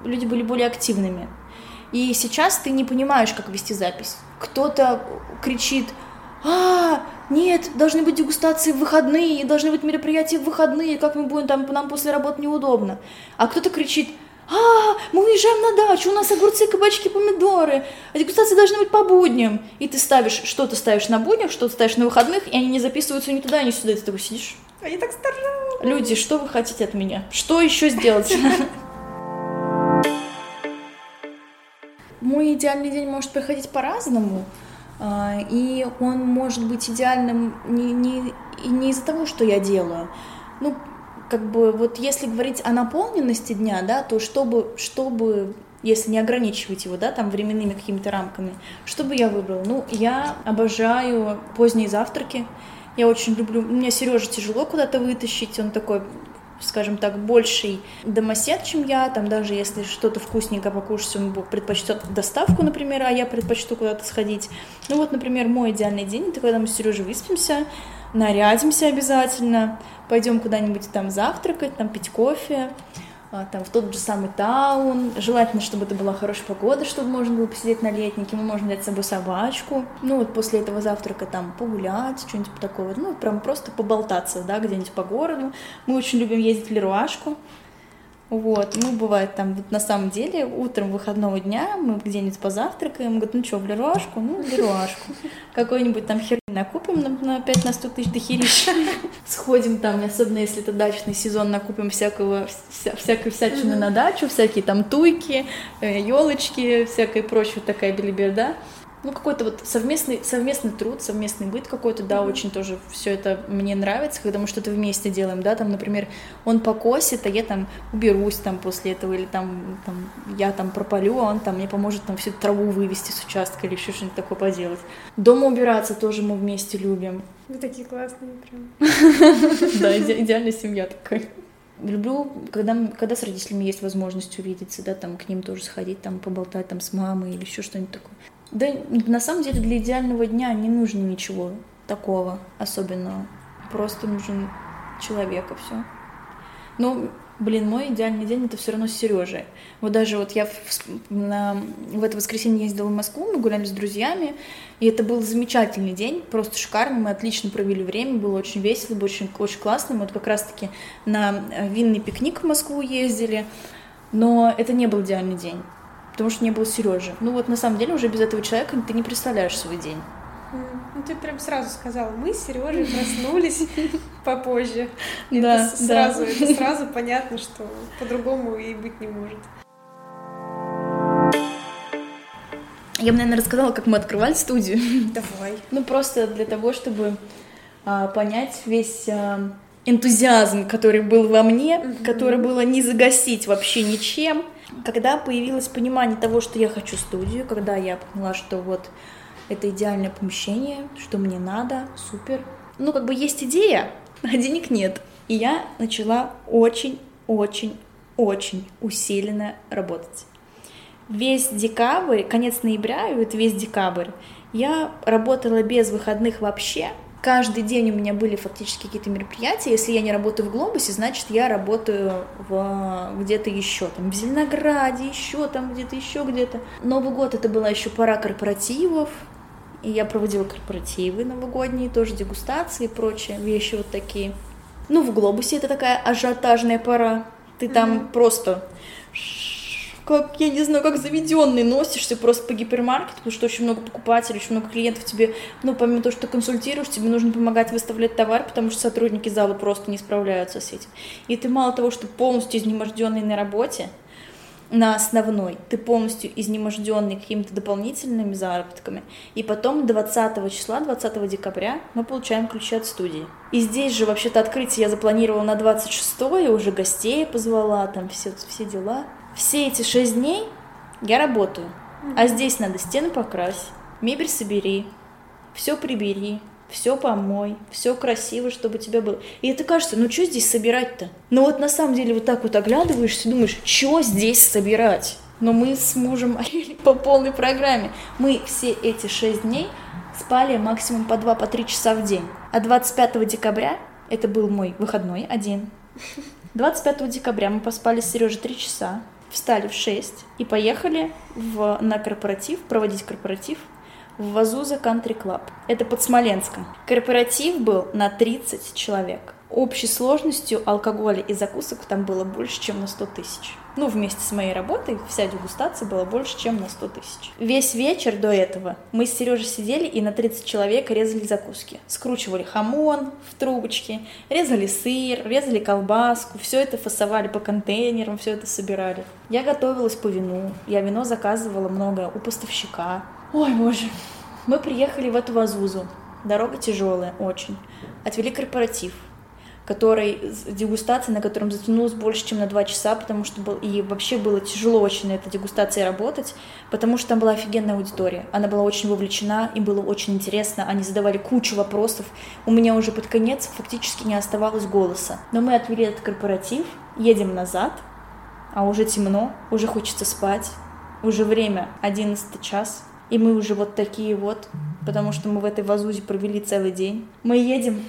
люди были более активными. И сейчас ты не понимаешь, как вести запись. Кто-то кричит, а, нет, должны быть дегустации в выходные, должны быть мероприятия в выходные, как мы будем там, нам после работы неудобно. А кто-то кричит, а, мы уезжаем на дачу, у нас огурцы, кабачки, помидоры, а дегустации должны быть по будням. И ты ставишь, что-то ставишь на буднях, что-то ставишь на выходных, и они не записываются ни туда, ни сюда, и ты такой сидишь. Они так стараются. Люди, что вы хотите от меня? Что еще сделать? Мой идеальный день может проходить по-разному. А, и он может быть идеальным не, не, не из-за того, что я делаю. Ну, как бы вот если говорить о наполненности дня, да, то чтобы, чтобы если не ограничивать его, да, там временными какими-то рамками, что бы я выбрала? Ну, я обожаю поздние завтраки. Я очень люблю. У меня Сережа тяжело куда-то вытащить, он такой скажем так, больший домосед, чем я, там даже если что-то вкусненько покушать, он предпочтет доставку, например, а я предпочту куда-то сходить. Ну вот, например, мой идеальный день, это когда мы с Сережей выспимся, нарядимся обязательно, пойдем куда-нибудь там завтракать, там пить кофе, а, там в тот же самый таун. Желательно, чтобы это была хорошая погода, чтобы можно было посидеть на летнике. Мы можем взять с собой собачку. Ну вот после этого завтрака там погулять, что-нибудь такое. Ну, прям просто поболтаться, да, где-нибудь по городу. Мы очень любим ездить в Леруашку. Вот, ну, бывает там, вот на самом деле, утром выходного дня мы где-нибудь позавтракаем, говорят, ну что, в Леруашку? Ну, в Леруашку. Какой-нибудь там хер накупим на, на 5 на 100 тысяч дохерища. Сходим там, особенно если это дачный сезон, накупим всякого, вся, всякой всячины на дачу, всякие там туйки, елочки, э, всякая прочая такая белиберда ну, какой-то вот совместный, совместный труд, совместный быт какой-то, да, mm-hmm. очень тоже все это мне нравится, когда мы что-то вместе делаем, да, там, например, он покосит, а я там уберусь там после этого, или там, там я там пропалю, а он там мне поможет там всю траву вывести с участка или еще что-нибудь такое поделать. Дома убираться тоже мы вместе любим. Вы такие классные прям. Да, идеальная семья такая. Люблю, когда, когда с родителями есть возможность увидеться, да, там к ним тоже сходить, там поболтать там с мамой или еще что-нибудь такое. Да, на самом деле для идеального дня не нужно ничего такого особенного. Просто нужен человека все. Ну, блин, мой идеальный день это все равно с Сережей. Вот даже вот я в, на, в это воскресенье ездила в Москву, мы гуляли с друзьями, и это был замечательный день, просто шикарный, мы отлично провели время, было очень весело, было очень, очень классно. Мы вот как раз-таки на винный пикник в Москву ездили, но это не был идеальный день потому что не было Сережи. Ну вот на самом деле уже без этого человека ты не представляешь свой день. Ну ты прям сразу сказала, мы с Сережей проснулись попозже. Да, это сразу, это сразу понятно, что по-другому и быть не может. Я бы, наверное, рассказала, как мы открывали студию. Давай. Ну, просто для того, чтобы а, понять весь а, энтузиазм, который был во мне, угу. который было не загасить вообще ничем. Когда появилось понимание того, что я хочу студию, когда я поняла, что вот это идеальное помещение, что мне надо, супер. Ну, как бы есть идея, а денег нет. И я начала очень-очень-очень усиленно работать. Весь декабрь, конец ноября и вот весь декабрь я работала без выходных вообще, каждый день у меня были фактически какие-то мероприятия. Если я не работаю в Глобусе, значит, я работаю в, где-то еще, там, в Зеленограде, еще там, где-то еще где-то. Новый год это была еще пора корпоративов, и я проводила корпоративы новогодние, тоже дегустации и прочие вещи вот такие. Ну, в Глобусе это такая ажиотажная пора. Ты там mm-hmm. просто как, я не знаю, как заведенный носишься просто по гипермаркету, потому что очень много покупателей, очень много клиентов тебе, ну, помимо того, что ты консультируешь, тебе нужно помогать выставлять товар, потому что сотрудники зала просто не справляются с этим. И ты мало того, что полностью изнеможденный на работе, на основной, ты полностью изнеможденный какими-то дополнительными заработками. И потом 20 числа, 20 декабря мы получаем ключи от студии. И здесь же вообще-то открытие я запланировала на 26 уже гостей позвала, там все, все дела. Все эти шесть дней я работаю. А здесь надо стены покрасить, мебель собери, все прибери, все помой, все красиво, чтобы тебя было. И это кажется, ну что здесь собирать-то? Но вот на самом деле вот так вот оглядываешься думаешь, что здесь собирать? Но мы с мужем по полной программе. Мы все эти шесть дней спали максимум по два, по три часа в день. А 25 декабря, это был мой выходной один, 25 декабря мы поспали с Сережей три часа, встали в 6 и поехали в, на корпоратив, проводить корпоратив в Вазуза Country Club. Это под Смоленском. Корпоратив был на 30 человек. Общей сложностью алкоголя и закусок там было больше, чем на 100 тысяч. Ну, вместе с моей работой вся дегустация была больше, чем на 100 тысяч. Весь вечер до этого мы с Сережей сидели и на 30 человек резали закуски. Скручивали хамон в трубочке, резали сыр, резали колбаску, все это фасовали по контейнерам, все это собирали. Я готовилась по вину, я вино заказывала много у поставщика. Ой, боже. Мы приехали в эту Вазузу. Дорога тяжелая, очень. Отвели корпоратив, который, дегустация, на котором затянулась больше, чем на два часа, потому что был, и вообще было тяжело очень на этой дегустации работать, потому что там была офигенная аудитория. Она была очень вовлечена, им было очень интересно, они задавали кучу вопросов. У меня уже под конец фактически не оставалось голоса. Но мы отвели этот корпоратив, едем назад, а уже темно, уже хочется спать, уже время 11 час, и мы уже вот такие вот, потому что мы в этой вазузе провели целый день. Мы едем,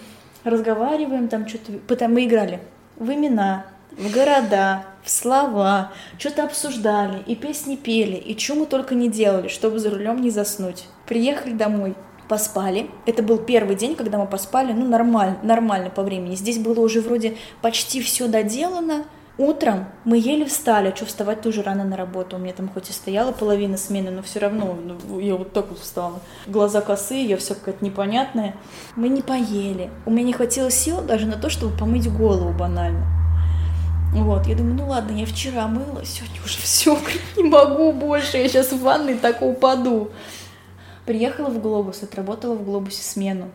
разговариваем, там что-то... Потом мы играли в имена, в города, в слова, что-то обсуждали, и песни пели, и что мы только не делали, чтобы за рулем не заснуть. Приехали домой, поспали. Это был первый день, когда мы поспали, ну, нормально, нормально по времени. Здесь было уже вроде почти все доделано, Утром мы еле встали, что вставать тоже рано на работу. У меня там хоть и стояла половина смены, но все равно ну, я вот так вот встала. Глаза косые, я все какая-то непонятная. Мы не поели. У меня не хватило сил даже на то, чтобы помыть голову банально. Вот, я думаю, ну ладно, я вчера мыла, сегодня уже все, не могу больше, я сейчас в ванной так упаду. Приехала в Глобус, отработала в Глобусе смену.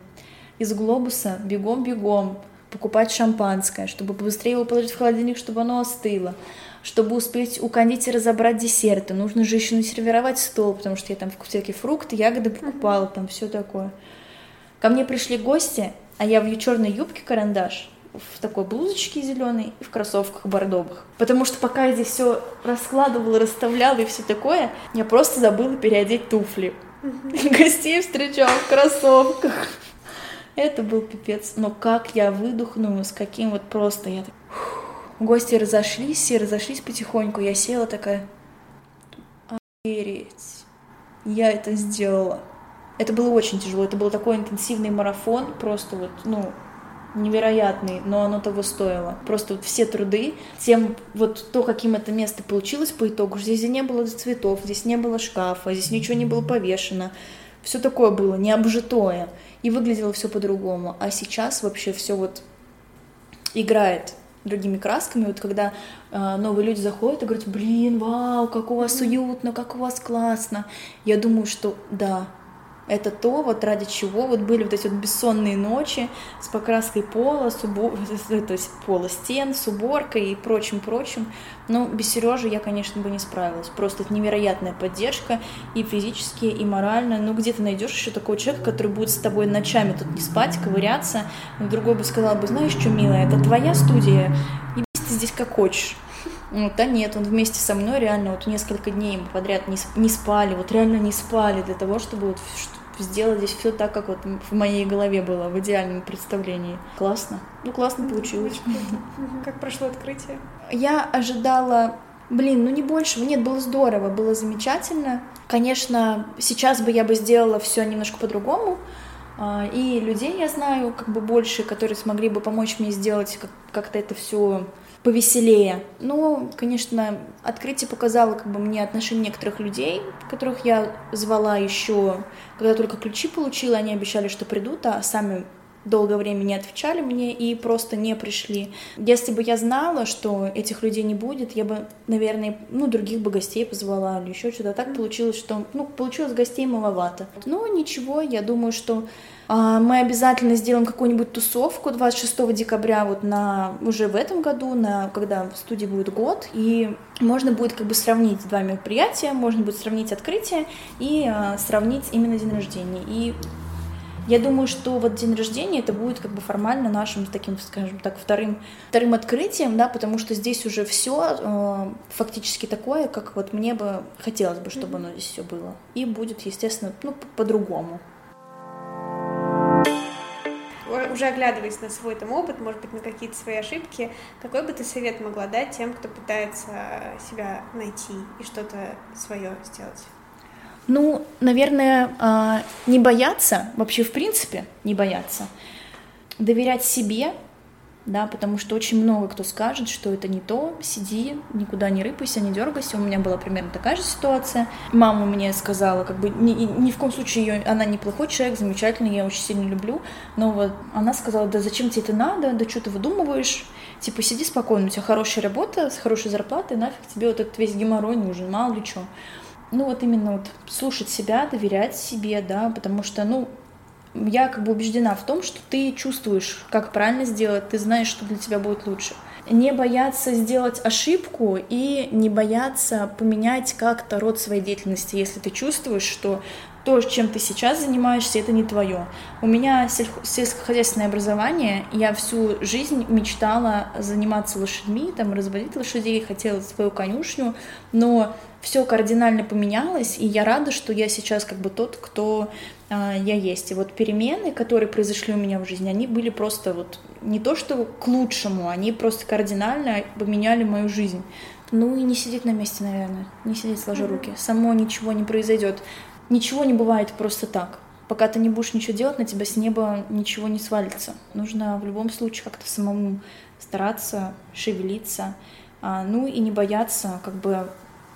Из Глобуса бегом-бегом покупать шампанское, чтобы побыстрее его положить в холодильник, чтобы оно остыло, чтобы успеть у кондитера забрать десерты. Нужно же еще насервировать стол, потому что я там всякие фрукты, ягоды покупала, там все такое. Ко мне пришли гости, а я в черной юбке карандаш, в такой блузочке зеленой и в кроссовках бордовых. Потому что пока я здесь все раскладывала, расставляла и все такое, я просто забыла переодеть туфли. Гостей встречала в кроссовках. Это был пипец. Но как я выдохнула, с каким вот просто я так... Гости разошлись, все разошлись потихоньку. Я села такая... Охереть. Я это сделала. Это было очень тяжело. Это был такой интенсивный марафон. Просто вот, ну, невероятный, но оно того стоило. Просто вот все труды, тем вот то, каким это место получилось по итогу. Здесь не было цветов, здесь не было шкафа, здесь ничего не было повешено. Все такое было, необжитое и выглядело все по-другому. А сейчас вообще все вот играет другими красками. Вот когда э, новые люди заходят и говорят, блин, вау, как у вас уютно, как у вас классно. Я думаю, что да, это то, вот ради чего вот были вот эти вот бессонные ночи с покраской пола, с убор... то есть пола стен, с уборкой и прочим-прочим. Но без Сережи я, конечно, бы не справилась. Просто это невероятная поддержка и физически, и морально. Ну, где ты найдешь еще такого человека, который будет с тобой ночами тут не спать, ковыряться, но другой бы сказал бы, знаешь что, милая, это твоя студия, и ты здесь как хочешь. Вот, да нет, он вместе со мной реально вот несколько дней мы подряд не, не спали, вот реально не спали для того, чтобы вот сделать здесь все так, как вот в моей голове было, в идеальном представлении. Классно. Ну, классно получилось. Как прошло открытие? Я ожидала Блин, ну не большего. Нет, было здорово, было замечательно. Конечно, сейчас бы я бы сделала все немножко по-другому. А, и людей я знаю как бы больше, которые смогли бы помочь мне сделать как- как-то это все повеселее. Но, конечно, открытие показало как бы мне отношение некоторых людей, которых я звала еще, когда только ключи получила, они обещали, что придут, а сами долгое время не отвечали мне и просто не пришли. Если бы я знала, что этих людей не будет, я бы, наверное, ну, других бы гостей позвала или еще что-то. Так получилось, что, ну, получилось гостей маловато. Но ничего, я думаю, что а, мы обязательно сделаем какую-нибудь тусовку 26 декабря вот на уже в этом году, на когда в студии будет год, и можно будет как бы сравнить два мероприятия, можно будет сравнить открытие и а, сравнить именно день рождения. И я думаю, что вот день рождения это будет как бы формально нашим таким, скажем так, вторым, вторым открытием, да, потому что здесь уже все э, фактически такое, как вот мне бы хотелось бы, чтобы оно здесь все было. И будет, естественно, ну, по-другому. Уже оглядываясь на свой там опыт, может быть, на какие-то свои ошибки, какой бы ты совет могла дать тем, кто пытается себя найти и что-то свое сделать? Ну, наверное, а, не бояться, вообще в принципе не бояться, доверять себе, да, потому что очень много кто скажет, что это не то, сиди, никуда не рыпайся, не дергайся. У меня была примерно такая же ситуация. Мама мне сказала, как бы ни, ни в коем случае ее, она неплохой человек, замечательный, я очень сильно люблю, но вот она сказала, да зачем тебе это надо, да что ты выдумываешь, типа сиди спокойно, у тебя хорошая работа с хорошей зарплатой, нафиг тебе вот этот весь геморрой нужен, мало ли что ну вот именно вот слушать себя, доверять себе, да, потому что, ну, я как бы убеждена в том, что ты чувствуешь, как правильно сделать, ты знаешь, что для тебя будет лучше. Не бояться сделать ошибку и не бояться поменять как-то род своей деятельности, если ты чувствуешь, что то, чем ты сейчас занимаешься, это не твое. У меня сельскохозяйственное образование, я всю жизнь мечтала заниматься лошадьми, там, разводить лошадей, хотела свою конюшню, но все кардинально поменялось, и я рада, что я сейчас как бы тот, кто э, я есть. И вот перемены, которые произошли у меня в жизни, они были просто вот не то что к лучшему, они просто кардинально поменяли мою жизнь. Ну и не сидеть на месте, наверное, не сидеть сложа руки. Само ничего не произойдет. Ничего не бывает просто так. Пока ты не будешь ничего делать, на тебя с неба ничего не свалится. Нужно в любом случае как-то самому стараться, шевелиться, а, ну и не бояться как бы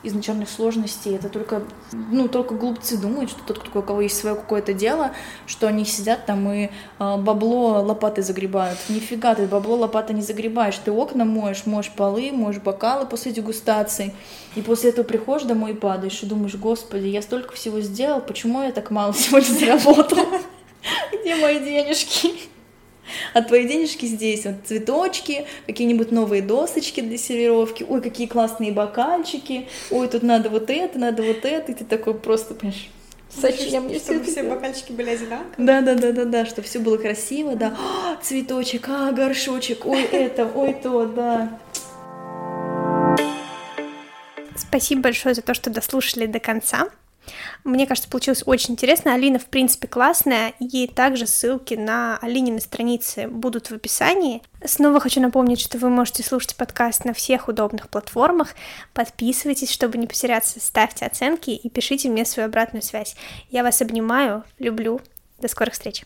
изначальных сложностей. Это только, ну, только глупцы думают, что тот, у кого есть свое какое-то дело, что они сидят там и э, бабло лопатой загребают. Нифига ты бабло лопатой не загребаешь. Ты окна моешь, моешь полы, моешь бокалы после дегустации. И после этого приходишь домой и падаешь, и думаешь, господи, я столько всего сделал, почему я так мало сегодня заработал? Где мои денежки? А твои денежки здесь, вот цветочки, какие-нибудь новые досочки для сервировки, ой, какие классные бокальчики, ой, тут надо вот это, надо вот это, и ты такой просто, понимаешь, Зачем мне Чтобы все бокальчики были одинаковые? Да, да, да, да, да, чтобы все было красиво, да. А, цветочек, а, горшочек, ой, это, ой, то, да. Спасибо большое за то, что дослушали до конца. Мне кажется, получилось очень интересно. Алина, в принципе, классная, и также ссылки на Алинины страницы будут в описании. Снова хочу напомнить, что вы можете слушать подкаст на всех удобных платформах. Подписывайтесь, чтобы не потеряться, ставьте оценки и пишите мне свою обратную связь. Я вас обнимаю, люблю. До скорых встреч!